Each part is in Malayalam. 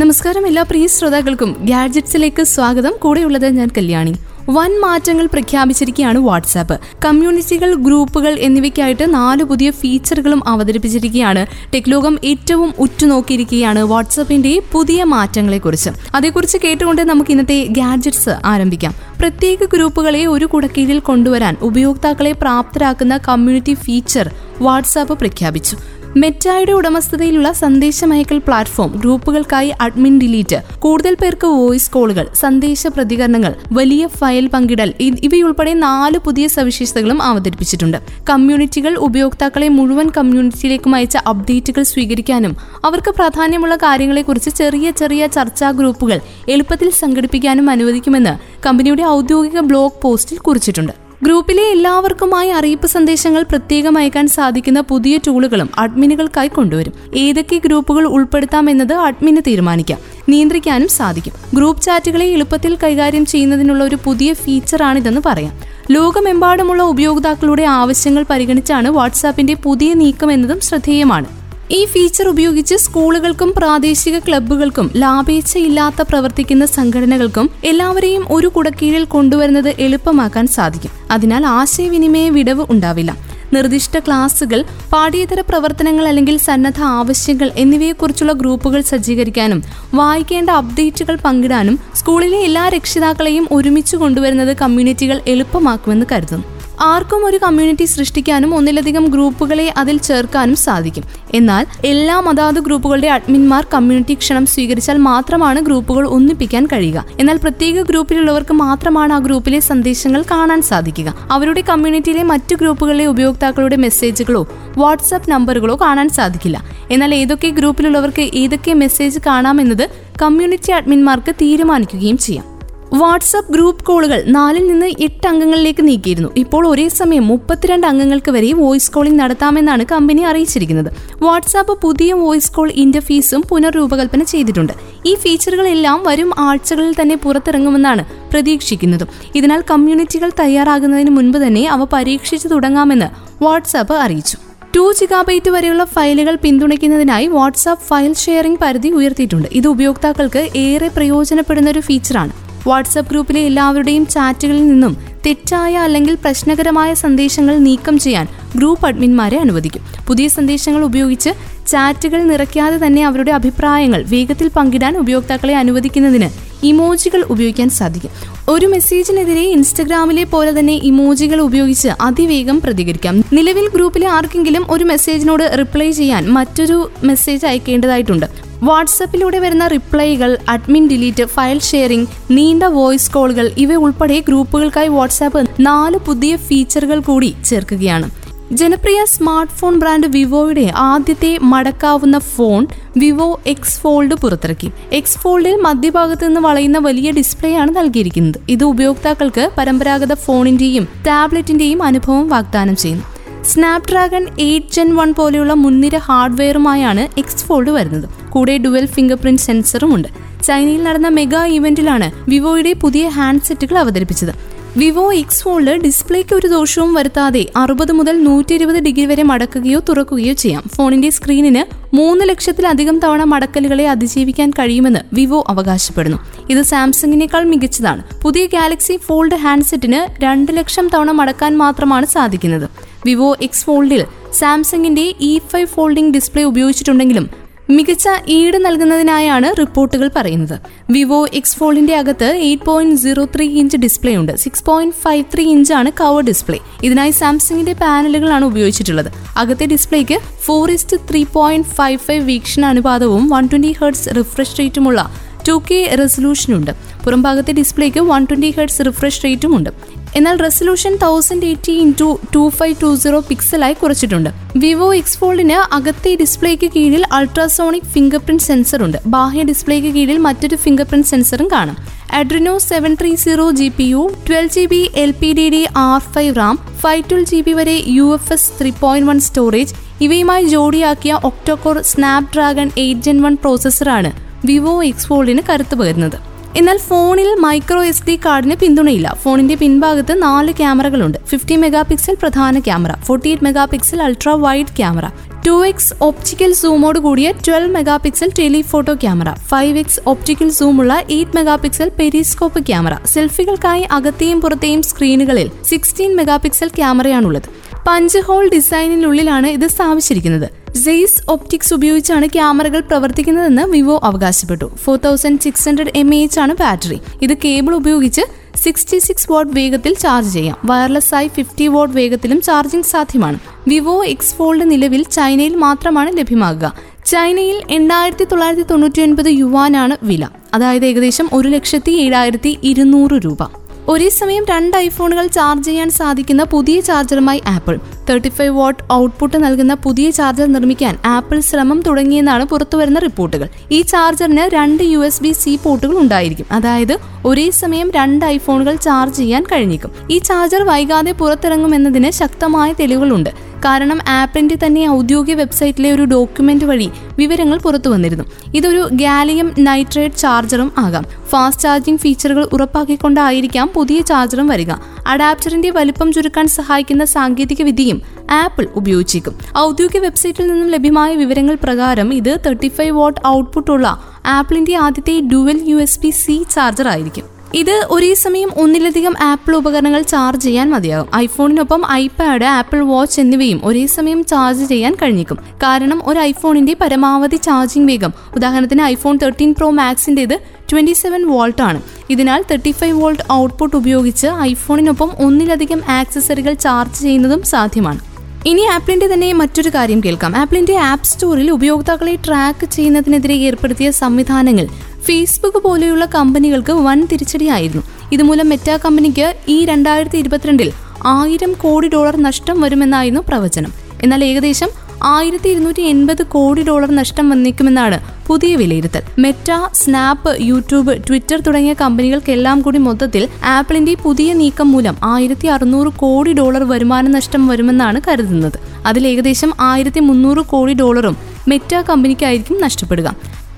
നമസ്കാരം എല്ലാ പ്രിയ ശ്രോതാക്കൾക്കും. ഗാഡ്ജറ്റ്സിലേക്ക് സ്വാഗതം. കൂടെയുള്ളത് ഞാൻ കല്യാണി. വൻ മാറ്റങ്ങൾ പ്രഖ്യാപിച്ചിരിക്കുകയാണ് വാട്സാപ്പ്. കമ്മ്യൂണിറ്റികൾ ഗ്രൂപ്പുകൾ എന്നിവയ്ക്കായിട്ട് നാല് പുതിയ ഫീച്ചറുകളും അവതരിപ്പിച്ചിരിക്കുകയാണ് ടെക്ലോകം ഏറ്റവും ഉറ്റുനോക്കിയിരിക്കുകയാണ് വാട്സാപ്പിന്റെ പുതിയ മാറ്റങ്ങളെക്കുറിച്ച്. അതേക്കുറിച്ച് കേട്ടുകൊണ്ട് നമുക്ക് ഇന്നത്തെ ഗാഡ്ജറ്റ്സ് ആരംഭിക്കാം. പ്രത്യേക ഗ്രൂപ്പുകളെ ഒരു കുടക്കീഴിൽ കൊണ്ടുവരാൻ ഉപയോക്താക്കളെ പ്രാപ്തരാക്കുന്ന കമ്മ്യൂണിറ്റി ഫീച്ചർ വാട്സാപ്പ് പ്രഖ്യാപിച്ചു. മെറ്റായുടെ ഉടമസ്ഥതയിലുള്ള സന്ദേശമയക്കൽ പ്ലാറ്റ്ഫോം ഗ്രൂപ്പുകൾക്കായി അഡ്മിൻ ഡിലീറ്റ്. കൂടുതൽ പേർക്ക് വോയിസ് കോളുകൾ സന്ദേശ പ്രതികരണങ്ങൾ വലിയ ഫയൽ പങ്കിടൽ ഇവയുൾപ്പെടെ നാല് പുതിയ സവിശേഷതകളും അവതരിപ്പിച്ചിട്ടുണ്ട്. കമ്മ്യൂണിറ്റികൾ ഉപയോക്താക്കളെ മുഴുവൻ കമ്മ്യൂണിറ്റിയിലേക്കും അയച്ച അപ്ഡേറ്റുകൾ സ്വീകരിക്കാനും അവർക്ക് പ്രാധാന്യമുള്ള കാര്യങ്ങളെക്കുറിച്ച് ചെറിയ ചെറിയ ചർച്ചാ ഗ്രൂപ്പുകൾ എളുപ്പത്തിൽ സംഘടിപ്പിക്കാനും അനുവദിക്കുമെന്ന് കമ്പനിയുടെ ഔദ്യോഗിക ബ്ലോഗ് പോസ്റ്റിൽ കുറിച്ചിട്ടുണ്ട്. ഗ്രൂപ്പിലെ എല്ലാവർക്കുമായി അറിയിപ്പ് സന്ദേശങ്ങൾ പ്രത്യേകം അയക്കാൻ സാധിക്കുന്ന പുതിയ ടൂളുകളും അഡ്മിനുകൾക്കായി കൊണ്ടുവരും. ഏതൊക്കെ ഗ്രൂപ്പുകൾ ഉൾപ്പെടുത്താമെന്നത് അഡ്മിന് തീരുമാനിക്കാം. നിയന്ത്രിക്കാനും സാധിക്കും. ഗ്രൂപ്പ് ചാറ്റുകളെ എളുപ്പത്തിൽ കൈകാര്യം ചെയ്യുന്നതിനുള്ള ഒരു പുതിയ ഫീച്ചറാണിതെന്ന് പറയാം. ലോകമെമ്പാടുമുള്ള ഉപയോക്താക്കളുടെ ആവശ്യങ്ങൾ പരിഗണിച്ചാണ് വാട്സാപ്പിന്റെ പുതിയ നീക്കം എന്നതും ശ്രദ്ധേയമാണ്. ഈ ഫീച്ചർ ഉപയോഗിച്ച് സ്കൂളുകൾക്കും പ്രാദേശിക ക്ലബ്ബുകൾക്കും ലാഭേച്ഛയില്ലാത്ത പ്രവർത്തിക്കുന്ന സംഘടനകൾക്കും എല്ലാവരെയും ഒരു കുടക്കീഴിൽ കൊണ്ടുവരുന്നത് എളുപ്പമാക്കാൻ സാധിക്കും. അതിനാൽ ആശയവിനിമയ വിടവ് ഉണ്ടാവില്ല. നിർദ്ദിഷ്ട ക്ലാസുകൾ പാഠ്യേതര പ്രവർത്തനങ്ങൾ അല്ലെങ്കിൽ സന്നദ്ധ ആവശ്യങ്ങൾ എന്നിവയെക്കുറിച്ചുള്ള ഗ്രൂപ്പുകൾ സജ്ജീകരിക്കാനും വായിക്കേണ്ട അപ്ഡേറ്റുകൾ പങ്കിടാനും സ്കൂളിലെ എല്ലാ രക്ഷിതാക്കളെയും ഒരുമിച്ച് കൊണ്ടുവരുന്നത് കമ്മ്യൂണിറ്റികൾ എളുപ്പമാക്കുമെന്ന് കരുതുന്നു. ആർക്കും ഒരു കമ്മ്യൂണിറ്റി സൃഷ്ടിക്കാനും ഒന്നിലധികം ഗ്രൂപ്പുകളെ അതിൽ ചേർക്കാനും സാധിക്കും. എന്നാൽ എല്ലാ മതാത് ഗ്രൂപ്പുകളുടെ അഡ്മിൻമാർ കമ്മ്യൂണിറ്റി ക്ഷണം സ്വീകരിച്ചാൽ മാത്രമാണ് ഗ്രൂപ്പുകൾ ഒന്നിപ്പിക്കാൻ കഴിയുക. എന്നാൽ പ്രത്യേക ഗ്രൂപ്പിലുള്ളവർക്ക് മാത്രമാണ് ആ ഗ്രൂപ്പിലെ സന്ദേശങ്ങൾ കാണാൻ സാധിക്കുക. അവരുടെ കമ്മ്യൂണിറ്റിയിലെ മറ്റു ഗ്രൂപ്പുകളിലെ ഉപയോക്താക്കളുടെ മെസ്സേജുകളോ വാട്സ്ആപ്പ് നമ്പറുകളോ കാണാൻ സാധിക്കില്ല. എന്നാൽ ഏതൊക്കെ ഗ്രൂപ്പിലുള്ളവർക്ക് ഏതൊക്കെ മെസ്സേജ് കാണാമെന്നത് കമ്മ്യൂണിറ്റി അഡ്മിന്മാർക്ക് തീരുമാനിക്കുകയും ചെയ്യാം. വാട്സപ്പ് ഗ്രൂപ്പ് കോളുകൾ നാലിൽ നിന്ന് എട്ട് അംഗങ്ങളിലേക്ക് നീക്കിയിരുന്നു. ഇപ്പോൾ ഒരേ സമയം മുപ്പത്തിരണ്ട് അംഗങ്ങൾക്ക് വരെ വോയിസ് കോളിംഗ് നടത്താമെന്നാണ് കമ്പനി അറിയിച്ചിരിക്കുന്നത്. വാട്സാപ്പ് പുതിയ വോയിസ് കോൾ ഇന്റർഫീസും പുനർരൂപകൽപ്പന ചെയ്തിട്ടുണ്ട്. ഈ ഫീച്ചറുകളെല്ലാം വരും ആഴ്ചകളിൽ തന്നെ പുറത്തിറങ്ങുമെന്നാണ് പ്രതീക്ഷിക്കുന്നത്. ഇതിനാൽ കമ്മ്യൂണിറ്റികൾ തയ്യാറാകുന്നതിന് മുൻപ് തന്നെ അവ പരീക്ഷിച്ചു തുടങ്ങാമെന്ന് വാട്സാപ്പ് അറിയിച്ചു. ടു ജിഗാബൈറ്റ് വരെയുള്ള ഫയലുകൾ പിന്തുണയ്ക്കുന്നതിനായി വാട്സാപ്പ് ഫയൽ ഷെയറിംഗ് പരിധി ഉയർത്തിയിട്ടുണ്ട്. ഇത് ഉപയോക്താക്കൾക്ക് ഏറെ പ്രയോജനപ്പെടുന്ന ഒരു ഫീച്ചറാണ്. വാട്സപ്പ് ഗ്രൂപ്പിലെ എല്ലാവരുടെയും ചാറ്റുകളിൽ നിന്നും തെറ്റായ അല്ലെങ്കിൽ പ്രശ്നകരമായ സന്ദേശങ്ങൾ നീക്കം ചെയ്യാൻ ഗ്രൂപ്പ് അഡ്മിന്മാരെ അനുവദിക്കും. പുതിയ സന്ദേശങ്ങൾ ഉപയോഗിച്ച് ചാറ്റുകൾ നിറയ്ക്കാതെ തന്നെ അവരുടെ അഭിപ്രായങ്ങൾ വേഗത്തിൽ പങ്കിടാൻ ഉപയോക്താക്കളെ അനുവദിക്കുന്നതിന് ഇമോജികൾ ഉപയോഗിക്കാൻ സാധിക്കും. ഒരു മെസ്സേജിനെതിരെ ഇൻസ്റ്റഗ്രാമിലെ പോലെ തന്നെ ഇമോജികൾ ഉപയോഗിച്ച് അതിവേഗം പ്രതികരിക്കാം. നിലവിൽ ഗ്രൂപ്പിലെ ആർക്കെങ്കിലും ഒരു മെസ്സേജിനോട് റിപ്ലൈ ചെയ്യാൻ മറ്റൊരു മെസ്സേജ് അയക്കേണ്ടതായിട്ടുണ്ട്. വാട്സപ്പിലൂടെ വരുന്ന റിപ്ലൈകൾ അഡ്മിൻ ഡിലീറ്റ് ഫയൽ ഷെയറിംഗ് നീണ്ട വോയിസ് കോളുകൾ ഇവ ഉൾപ്പെടെ ഗ്രൂപ്പുകൾക്കായി വാട്സാപ്പ് നാല് പുതിയ ഫീച്ചറുകൾ കൂടി ചേർക്കുകയാണ്. ജനപ്രിയ സ്മാർട്ട് ഫോൺ ബ്രാൻഡ് വിവോയുടെ ആദ്യത്തെ മടക്കാവുന്ന ഫോൺ വിവോ എക്സ് ഫോൾഡ് പുറത്തിറക്കി. എക്സ് ഫോൾഡിൽ മധ്യഭാഗത്ത് നിന്ന് വളയുന്ന വലിയ ഡിസ്പ്ലേ ആണ് നൽകിയിരിക്കുന്നത്. ഇത് ഉപയോക്താക്കൾക്ക് പരമ്പരാഗത ഫോണിന്റെയും ടാബ്ലറ്റിന്റെയും അനുഭവം വാഗ്ദാനം ചെയ്യുന്നു. സ്നാപ്ഡ്രാഗൺ എയ്റ്റ് ജെൻ വൺ പോലെയുള്ള മുൻനിര ഹാർഡ്വെയറുമായാണ് എക്സ് ഫോൾഡ് വരുന്നത്. കൂടെ ഡുവൽ ഫിംഗർ പ്രിന്റ് സെൻസറും ഉണ്ട്. ചൈനയിൽ നടന്ന മെഗാ ഇവന്റിലാണ് വിവോയുടെ പുതിയ ഹാൻഡ്സെറ്റുകൾ അവതരിപ്പിച്ചത്. വിവോ എക്സ് ഫോണിൽ ഡിസ്പ്ലേക്ക് ഒരു ദോഷവും വരുത്താതെ അറുപത് മുതൽ നൂറ്റി ഇരുപത് ഡിഗ്രി വരെ മടക്കുകയോ തുറക്കുകയോ ചെയ്യാം. ഫോണിന്റെ സ്ക്രീനിന് മൂന്ന് ലക്ഷത്തിലധികം തവണ മടക്കലുകളെ അതിജീവിക്കാൻ കഴിയുമെന്ന് വിവോ അവകാശപ്പെടുന്നു. ഇത് സാംസങ്ങിനേക്കാൾ മികച്ചതാണ്. പുതിയ ഗാലക്സി ഫോൾഡ് ഹാൻഡ്സെറ്റിന് രണ്ട് ലക്ഷം തവണ മടക്കാൻ മാത്രമാണ് സാധിക്കുന്നത്. വിവോ എക്സ് ഫോൾഡിൽ സാംസങ്ങിന്റെ ഇ ഫൈവ് ഫോൾഡിംഗ് ഡിസ്പ്ലേ ഉപയോഗിച്ചിട്ടുണ്ടെങ്കിലും മികച്ച ഈട് നൽകുന്നതിനായാണ് റിപ്പോർട്ടുകൾ പറയുന്നത്. വിവോ എക്സ് ഫോളിന്റെ അകത്ത് eight point zero three inch display ഉണ്ട്. സിക്സ് പോയിന്റ് ഫൈവ് ത്രീ ഇഞ്ചാണ് കവർ ഡിസ്പ്ലേ ഇതിനായി സാംസങ്ങിന്റെ പാനലുകളാണ് ഉപയോഗിച്ചിട്ടുള്ളത്. അകത്തെ ഡിസ്പ്ലേക്ക് four is to three point five five വീക്ഷണ അനുപാതവും വൺ ട്വന്റി ഹെർട്സ് റിഫ്രഷ് റേറ്റുമുള്ള ടു കെ റെസൊല്യൂഷനുണ്ട് പുറംഭാഗത്തെ ഡിസ്പ്ലേക്ക് വൺ ട്വന്റി ഹെഡ്സ് റിഫ്രഷ് റേറ്റും ഉണ്ട് എന്നാൽ resolution thousand eighty into two five two zero പിക്സലായി കുറച്ചിട്ടുണ്ട്. വിവോ എക്സ് ഫോൾഡിന് അകത്തെ ഡിസ്പ്ലേക്ക് കീഴിൽ അൾട്രാസോണിക് ഫിംഗർ പ്രിന്റ് സെൻസർ ഉണ്ട്. ബാഹ്യ ഡിസ്പ്ലേക്ക് കീഴിൽ മറ്റൊരു ഫിംഗർ പ്രിന്റ് സെൻസറും കാണും. Adreno seven three zero G P U twelve G B L P D D R five RAM five twelve G B വരെ U F S three point one storage ഇവയുമായി ജോഡിയാക്കിയ octa core Snapdragon eight gen one പ്രോസസ്സറാണ് Vivo X ഫോൾഡിന് കരുത്തു പകരുന്നത്. എന്നാൽ ഫോണിൽ മൈക്രോ എസ് ഡി കാർഡിന് പിന്തുണയില്ല. ഫോണിന്റെ പിൻഭാഗത്ത് നാല് ക്യാമറകളുണ്ട്. ഫിഫ്റ്റി മെഗാ പിക്സൽ പ്രധാന camera forty eight megapixel ultra wide camera two X optical സൂമോട് കൂടിയ twelve megapixel telephoto camera five X optical സൂമുള്ള eight mega pixel periscope camera. സെൽഫികൾക്കായി അകത്തെയും പുറത്തെയും സ്ക്രീനുകളിൽ സിക്സ്റ്റീൻ മെഗാ പിക്സൽ ക്യാമറയാണുള്ളത്. പഞ്ച് ഹോൾ ഡിസൈനിനുള്ളിലാണ് ഇത് സ്ഥാപിച്ചിരിക്കുന്നത്. സെയ്സ് ഒപ്റ്റിക്സ് ഉപയോഗിച്ചാണ് ക്യാമറകൾ പ്രവർത്തിക്കുന്നതെന്ന് വിവോ അവകാശപ്പെട്ടു. Four thousand six hundred M H ആണ് ബാറ്ററി. ഇത് കേബിൾ ഉപയോഗിച്ച് സിക്സ്റ്റി സിക്സ് വാട്ട് വേഗത്തിൽ ചാർജ് ചെയ്യാം. വയർലെസ് ആയി ഫിഫ്റ്റി വാട്ട് വേഗത്തിലും ചാർജിംഗ് സാധ്യമാണ്. വിവോ എക്സ് ഫോൾഡ് നിലവിൽ ചൈനയിൽ മാത്രമാണ് ലഭ്യമാകുക. ചൈനയിൽ എണ്ണായിരത്തി തൊള്ളായിരത്തി തൊണ്ണൂറ്റി ഒൻപത് യുവാനാണ് വില. അതായത് ഏകദേശം ഒരു ലക്ഷത്തി ഏഴായിരത്തി ഇരുന്നൂറ് രൂപ. ഒരേ സമയം രണ്ട് ഐഫോണുകൾ ചാർജ് ചെയ്യാൻ സാധിക്കുന്ന പുതിയ ചാർജറുമായി Apple. Thirty five watt output നൽകുന്ന പുതിയ ചാർജർ നിർമ്മിക്കാൻ ആപ്പിൾ ശ്രമം തുടങ്ങിയെന്നാണ് പുറത്തുവരുന്ന റിപ്പോർട്ടുകൾ. ഈ ചാർജറിന് രണ്ട് യു എസ് ബി സി പോർട്ടുകൾ ഉണ്ടായിരിക്കും. അതായത് ഒരേ സമയം രണ്ട് ഐഫോണുകൾ ചാർജ് ചെയ്യാൻ കഴിഞ്ഞേക്കും. ഈ ചാർജർ വൈകാതെ പുറത്തിറങ്ങുമെന്നതിന് ശക്തമായ തെളിവുകളുണ്ട്. കാരണം ആപ്പിന്റെ തന്നെ ഔദ്യോഗിക വെബ്സൈറ്റിലെ ഒരു ഡോക്യുമെന്റ് വഴി വിവരങ്ങൾ പുറത്തു വന്നിരുന്നു. ഇതൊരു ഗാലിയം നൈട്രേറ്റ് ചാർജറും ആകാം. ഫാസ്റ്റ് ചാർജിംഗ് ഫീച്ചറുകൾ ഉറപ്പാക്കിക്കൊണ്ടായിരിക്കാം പുതിയ ചാർജറും വരിക. അഡാപ്റ്ററിന്റെ വലിപ്പം ചുരുക്കാൻ സഹായിക്കുന്ന സാങ്കേതിക വിദ്യയും ആപ്പിൾ ഉപയോഗിച്ചേക്കും. ഔദ്യോഗിക വെബ്സൈറ്റിൽ നിന്നും ലഭ്യമായ വിവരങ്ങൾ പ്രകാരം ഇത് തേർട്ടി ഫൈവ് വാട്ട് ഔട്ട്പുട്ടുള്ള ആപ്പിളിന്റെ ആദ്യത്തെ dual U S B C charger ആയിരിക്കും. ഇത് ഒരേ സമയം ഒന്നിലധികം ആപ്പിൾ ഉപകരണങ്ങൾ ചാർജ് ചെയ്യാൻ മതിയാകും. ഐഫോണിനൊപ്പം ഐപാഡ് ആപ്പിൾ വാച്ച് എന്നിവയും ഒരേ സമയം ചാർജ് ചെയ്യാൻ കഴിഞ്ഞേക്കും കാരണം ഒരു ഐഫോണിന്റെ പരമാവധി ചാർജിംഗ് വേഗം. ഉദാഹരണത്തിന് ഐഫോൺ തേർട്ടീൻ പ്രോ മാക്സിന്റെത് ട്വന്റി സെവൻ വോൾട്ട് ആണ്. ഇതിനാൽ തേർട്ടി ഫൈവ് വോൾട്ട് ഔട്ട്പുട്ട് ഉപയോഗിച്ച് ഐഫോണിനൊപ്പം ഒന്നിലധികം ആക്സസറികൾ ചാർജ് ചെയ്യുന്നതും സാധ്യമാണ്. ഇനി ആപ്പിളിന്റെ തന്നെ മറ്റൊരു കാര്യം കേൾക്കാം. ആപ്പിളിന്റെ ആപ്പ് സ്റ്റോറിൽ ഉപയോക്താക്കളെ ട്രാക്ക് ചെയ്യുന്നതിനെതിരെ ഏർപ്പെടുത്തിയ സംവിധാനങ്ങൾ ഫേസ്ബുക്ക് പോലെയുള്ള കമ്പനികൾക്ക് വൻ തിരിച്ചടിയായിരുന്നു. ഇതുമൂലം മെറ്റ കമ്പനിക്ക് ഈ രണ്ടായിരത്തി ഇരുപത്തിരണ്ടിൽ ആയിരം കോടി ഡോളർ നഷ്ടം വരുമെന്നായിരുന്നു പ്രവചനം. എന്നാൽ ഏകദേശം ആയിരത്തി ഇരുന്നൂറ്റി എൺപത് കോടി ഡോളർ നഷ്ടം വന്നേക്കുമെന്നാണ് പുതിയ വിലയിരുത്തൽ. മെറ്റ സ്നാപ്പ് യൂട്യൂബ് ട്വിറ്റർ തുടങ്ങിയ കമ്പനികൾക്കെല്ലാം കൂടി മൊത്തത്തിൽ ആപ്പിളിന്റെ പുതിയ നീക്കം മൂലം ആയിരത്തി അറുന്നൂറ് കോടി ഡോളർ വരുമാന നഷ്ടം വരുമെന്നാണ് കരുതുന്നത്. അതിൽ ഏകദേശം ആയിരത്തി മുന്നൂറ് കോടി ഡോളറും മെറ്റ കമ്പനിക്കായിരിക്കും നഷ്ടപ്പെടുക.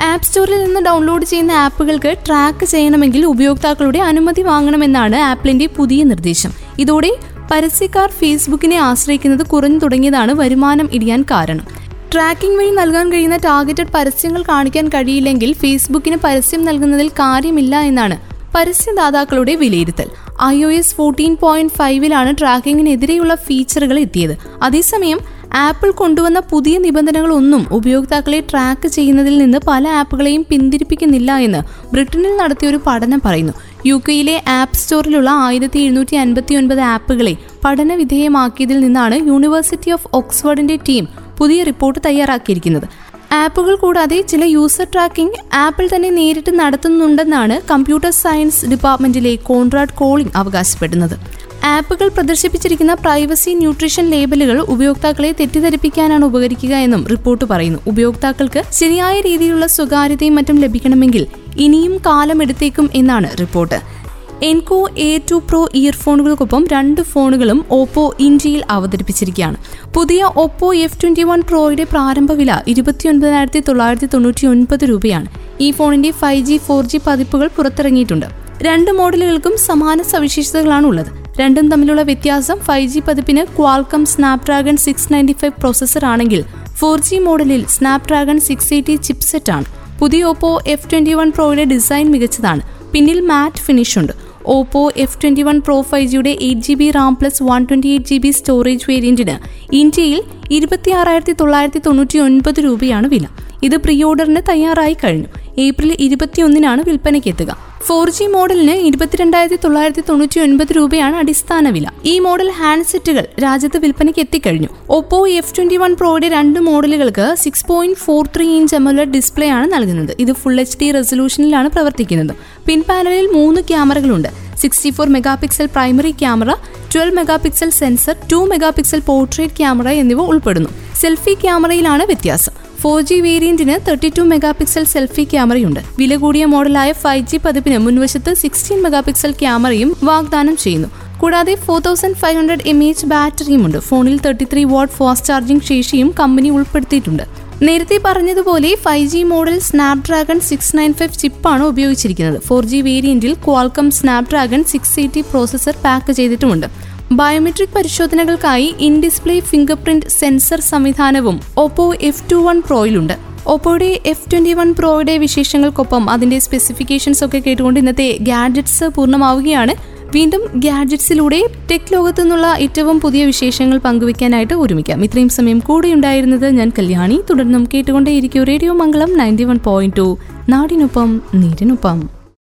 ആപ്പ് സ്റ്റോറിൽ നിന്ന് ഡൗൺലോഡ് ചെയ്യുന്ന ആപ്പുകൾക്ക് ട്രാക്ക് ചെയ്യണമെങ്കിൽ ഉപയോക്താക്കളുടെ അനുമതി വാങ്ങണമെന്നാണ് ആപ്പിളിന്റെ പുതിയ നിർദ്ദേശം. ഇതോടെ പരസ്യക്കാർ ഫേസ്ബുക്കിനെ ആശ്രയിക്കുന്നത് കുറഞ്ഞു തുടങ്ങിയതാണ് വരുമാനം ഇടിയാൻ കാരണം. ട്രാക്കിംഗ് വഴി നൽകാൻ കഴിയുന്ന ടാർഗറ്റഡ് പരസ്യങ്ങൾ കാണിക്കാൻ കഴിയില്ലെങ്കിൽ ഫേസ്ബുക്കിന് പരസ്യം നൽകുന്നതിൽ കാര്യമില്ല എന്നാണ് പരസ്യദാതാക്കളുടെ വിലയിരുത്തൽ. I O S fourteen point ഫൈവിലാണ് ട്രാക്കിങ്ങിനെതിരെയുള്ള ഫീച്ചറുകൾ എത്തിയത്. അതേസമയം ആപ്പിൾ കൊണ്ടുവന്ന പുതിയ നിബന്ധനകളൊന്നും ഉപയോക്താക്കളെ ട്രാക്ക് ചെയ്യുന്നതിൽ നിന്ന് പല ആപ്പുകളെയും പിന്തിരിപ്പിക്കുന്നില്ല എന്ന് ബ്രിട്ടനിൽ നടത്തിയ ഒരു പഠനം പറയുന്നു. യു കെയിലെ ആപ്പ് സ്റ്റോറിലുള്ള ആയിരത്തി എഴുന്നൂറ്റി അൻപത്തി ഒൻപത് ആപ്പുകളെ പഠനവിധേയമാക്കിയതിൽ നിന്നാണ് യൂണിവേഴ്സിറ്റി ഓഫ് ഓക്സ്ഫോർഡിന്റെ ടീം പുതിയ റിപ്പോർട്ട് തയ്യാറാക്കിയിരിക്കുന്നത്. ആപ്പുകൾ കൂടാതെ ചില യൂസർ ട്രാക്കിംഗ് ആപ്പിൾ തന്നെ നേരിട്ട് നടത്തുന്നുണ്ടെന്നാണ് കമ്പ്യൂട്ടർ സയൻസ് ഡിപ്പാർട്ട്മെന്റിലെ കോൺറാഡ് കോളിംഗ് അവകാശപ്പെടുന്നത്. ആപ്പുകൾ പ്രദർശിപ്പിച്ചിരിക്കുന്ന പ്രൈവസി ന്യൂട്രീഷൻ ലേബലുകൾ ഉപയോക്താക്കളെ തെറ്റിദ്ധരിപ്പിക്കാനാണ് ഉപകരിക്കുക എന്നും റിപ്പോർട്ട് പറയുന്നു. ഉപയോക്താക്കൾക്ക് ശരിയായ രീതിയിലുള്ള സ്വകാര്യതയും മറ്റും ലഭിക്കണമെങ്കിൽ ഇനിയും കാലമെടുത്തേക്കും എന്നാണ് report. Enco A two pro ഇയർഫോണുകൾക്കൊപ്പം രണ്ട് ഫോണുകളും ഓപ്പോ ഇന്ത്യയിൽ അവതരിപ്പിച്ചിരിക്കുകയാണ്. പുതിയ ഓപ്പോ എഫ് ട്വന്റി വൺ പ്രോയുടെ പ്രാരംഭ വില ഇരുപത്തിയൊൻപതിനായിരത്തി തൊള്ളായിരത്തി തൊണ്ണൂറ്റി ഒൻപത് രൂപയാണ്. ഈ ഫോണിന്റെ ഫൈവ് ജി ഫോർ ജി പതിപ്പുകൾ പുറത്തിറങ്ങിയിട്ടുണ്ട്. രണ്ട് മോഡലുകൾക്കും സമാന സവിശേഷതകളാണ് ഉള്ളത് രണ്ടും തമ്മിലുള്ള വ്യത്യാസം ഫൈവ് ജി പതിപ്പിന് Qualcomm Snapdragon six ninety five processor ആണെങ്കിൽ ഫോർ ജി മോഡലിൽ സ്നാപ്ഡ്രാഗൺ സിക്സ് എയ്റ്റി ചിപ്സെറ്റ് ആണ്. പുതിയ ഓപ്പോ എഫ് ട്വന്റി വൺ പ്രോയുടെ ഡിസൈൻ മികച്ചതാണ്. പിന്നിൽ മാറ്റ് ഫിനിഷ് ഉണ്ട്. Oppo F twenty one pro five ജിയുടെ eight G B RAM plus one twenty eight G B storage വേരിയന്റിന് ഇന്ത്യയിൽ ഇരുപത്തി ആറായിരത്തി തൊള്ളായിരത്തി തൊണ്ണൂറ്റി ഒൻപത് രൂപയാണ് വില. ഇത് പ്രീ ഓർഡറിന് തയ്യാറായി കഴിഞ്ഞു. ഏപ്രിൽ ഇരുപത്തിയൊന്നിനാണ് വിൽപ്പനയ്ക്ക് എത്തുക. ഫോർ ജി മോഡലിന് ഇരുപത്തിരണ്ടായിരത്തി തൊള്ളായിരത്തി തൊണ്ണൂറ്റി ഒൻപത് രൂപയാണ് അടിസ്ഥാന വില. ഈ മോഡൽ ഹാൻഡ്സെറ്റുകൾ രാജ്യത്ത് വിൽപ്പനയ്ക്ക് എത്തിക്കഴിഞ്ഞു. ഒപ്പോ എഫ് ട്വന്റി വൺ പ്രോയുടെ രണ്ട് മോഡലുകൾക്ക് six point four three inch AMOLED display ആണ് നൽകുന്നത്. ഇത് ഫുൾ എച്ച് ഡി റെസൊല്യൂഷനിലാണ് പ്രവർത്തിക്കുന്നത്. പിൻപാനലിൽ മൂന്ന് ക്യാമറകളുണ്ട്. Sixty four megapixel primary camera twelve megapixel sensor two megapixel portrait camera എന്നിവ ഉൾപ്പെടുന്നു. സെൽഫി ക്യാമറയിലാണ് വ്യത്യാസം. ഫോർ ജി വേരിയന്റിന് thirty two mega pixel selfie ക്യാമറയുണ്ട്. വില കൂടിയ മോഡലായ ഫൈവ് ജി പതിപ്പിന് മുൻവശത്ത് സിക്സ്റ്റീൻ മെഗാ പിക്സൽ ക്യാമറയും വാഗ്ദാനം ചെയ്യുന്നു. കൂടാതെ four thousand five hundred M H ബാറ്ററിയുമുണ്ട്. ഫോണിൽ thirty three watt fast charging ശേഷിയും കമ്പനി ഉൾപ്പെടുത്തിയിട്ടുണ്ട്. നേരത്തെ പറഞ്ഞതുപോലെ five G model Snapdragon six nine five ചിപ്പാണ് ഉപയോഗിച്ചിരിക്കുന്നത്. Four G വേരിയന്റിൽ Qualcomm Snapdragon six eighty processor pack ചെയ്തിട്ടുമുണ്ട്. Biometric പരിശോധനകൾക്കായി in display finger print sensor സംവിധാനവും ഒപ്പോ എഫ് ടു വൺ പ്രോയിലുണ്ട്. ഒപ്പോയുടെ എഫ് ട്വന്റി വൺ പ്രോയുടെ വിശേഷങ്ങൾക്കൊപ്പം അതിന്റെ സ്പെസിഫിക്കേഷൻസ് ഒക്കെ കേട്ടുകൊണ്ട് ഇന്നത്തെ ഗാഡ്ജറ്റ്സ് പൂർണമാവുകയാണ്. വീണ്ടും ഗാഡ്ജറ്റ്സിലൂടെ ടെക് ലോകത്തു നിന്നുള്ള ഏറ്റവും പുതിയ വിശേഷങ്ങൾ പങ്കുവയ്ക്കാനായിട്ട് ഒരുമിക്കാം. ഇത്രയും സമയം കൂടെ ഉണ്ടായിരുന്നത് ഞാൻ കല്യാണി. തുടർന്നും കേട്ടുകൊണ്ടേയിരിക്കും radio Mangalam ninety one point two. നാടിനൊപ്പം നീരിനൊപ്പം.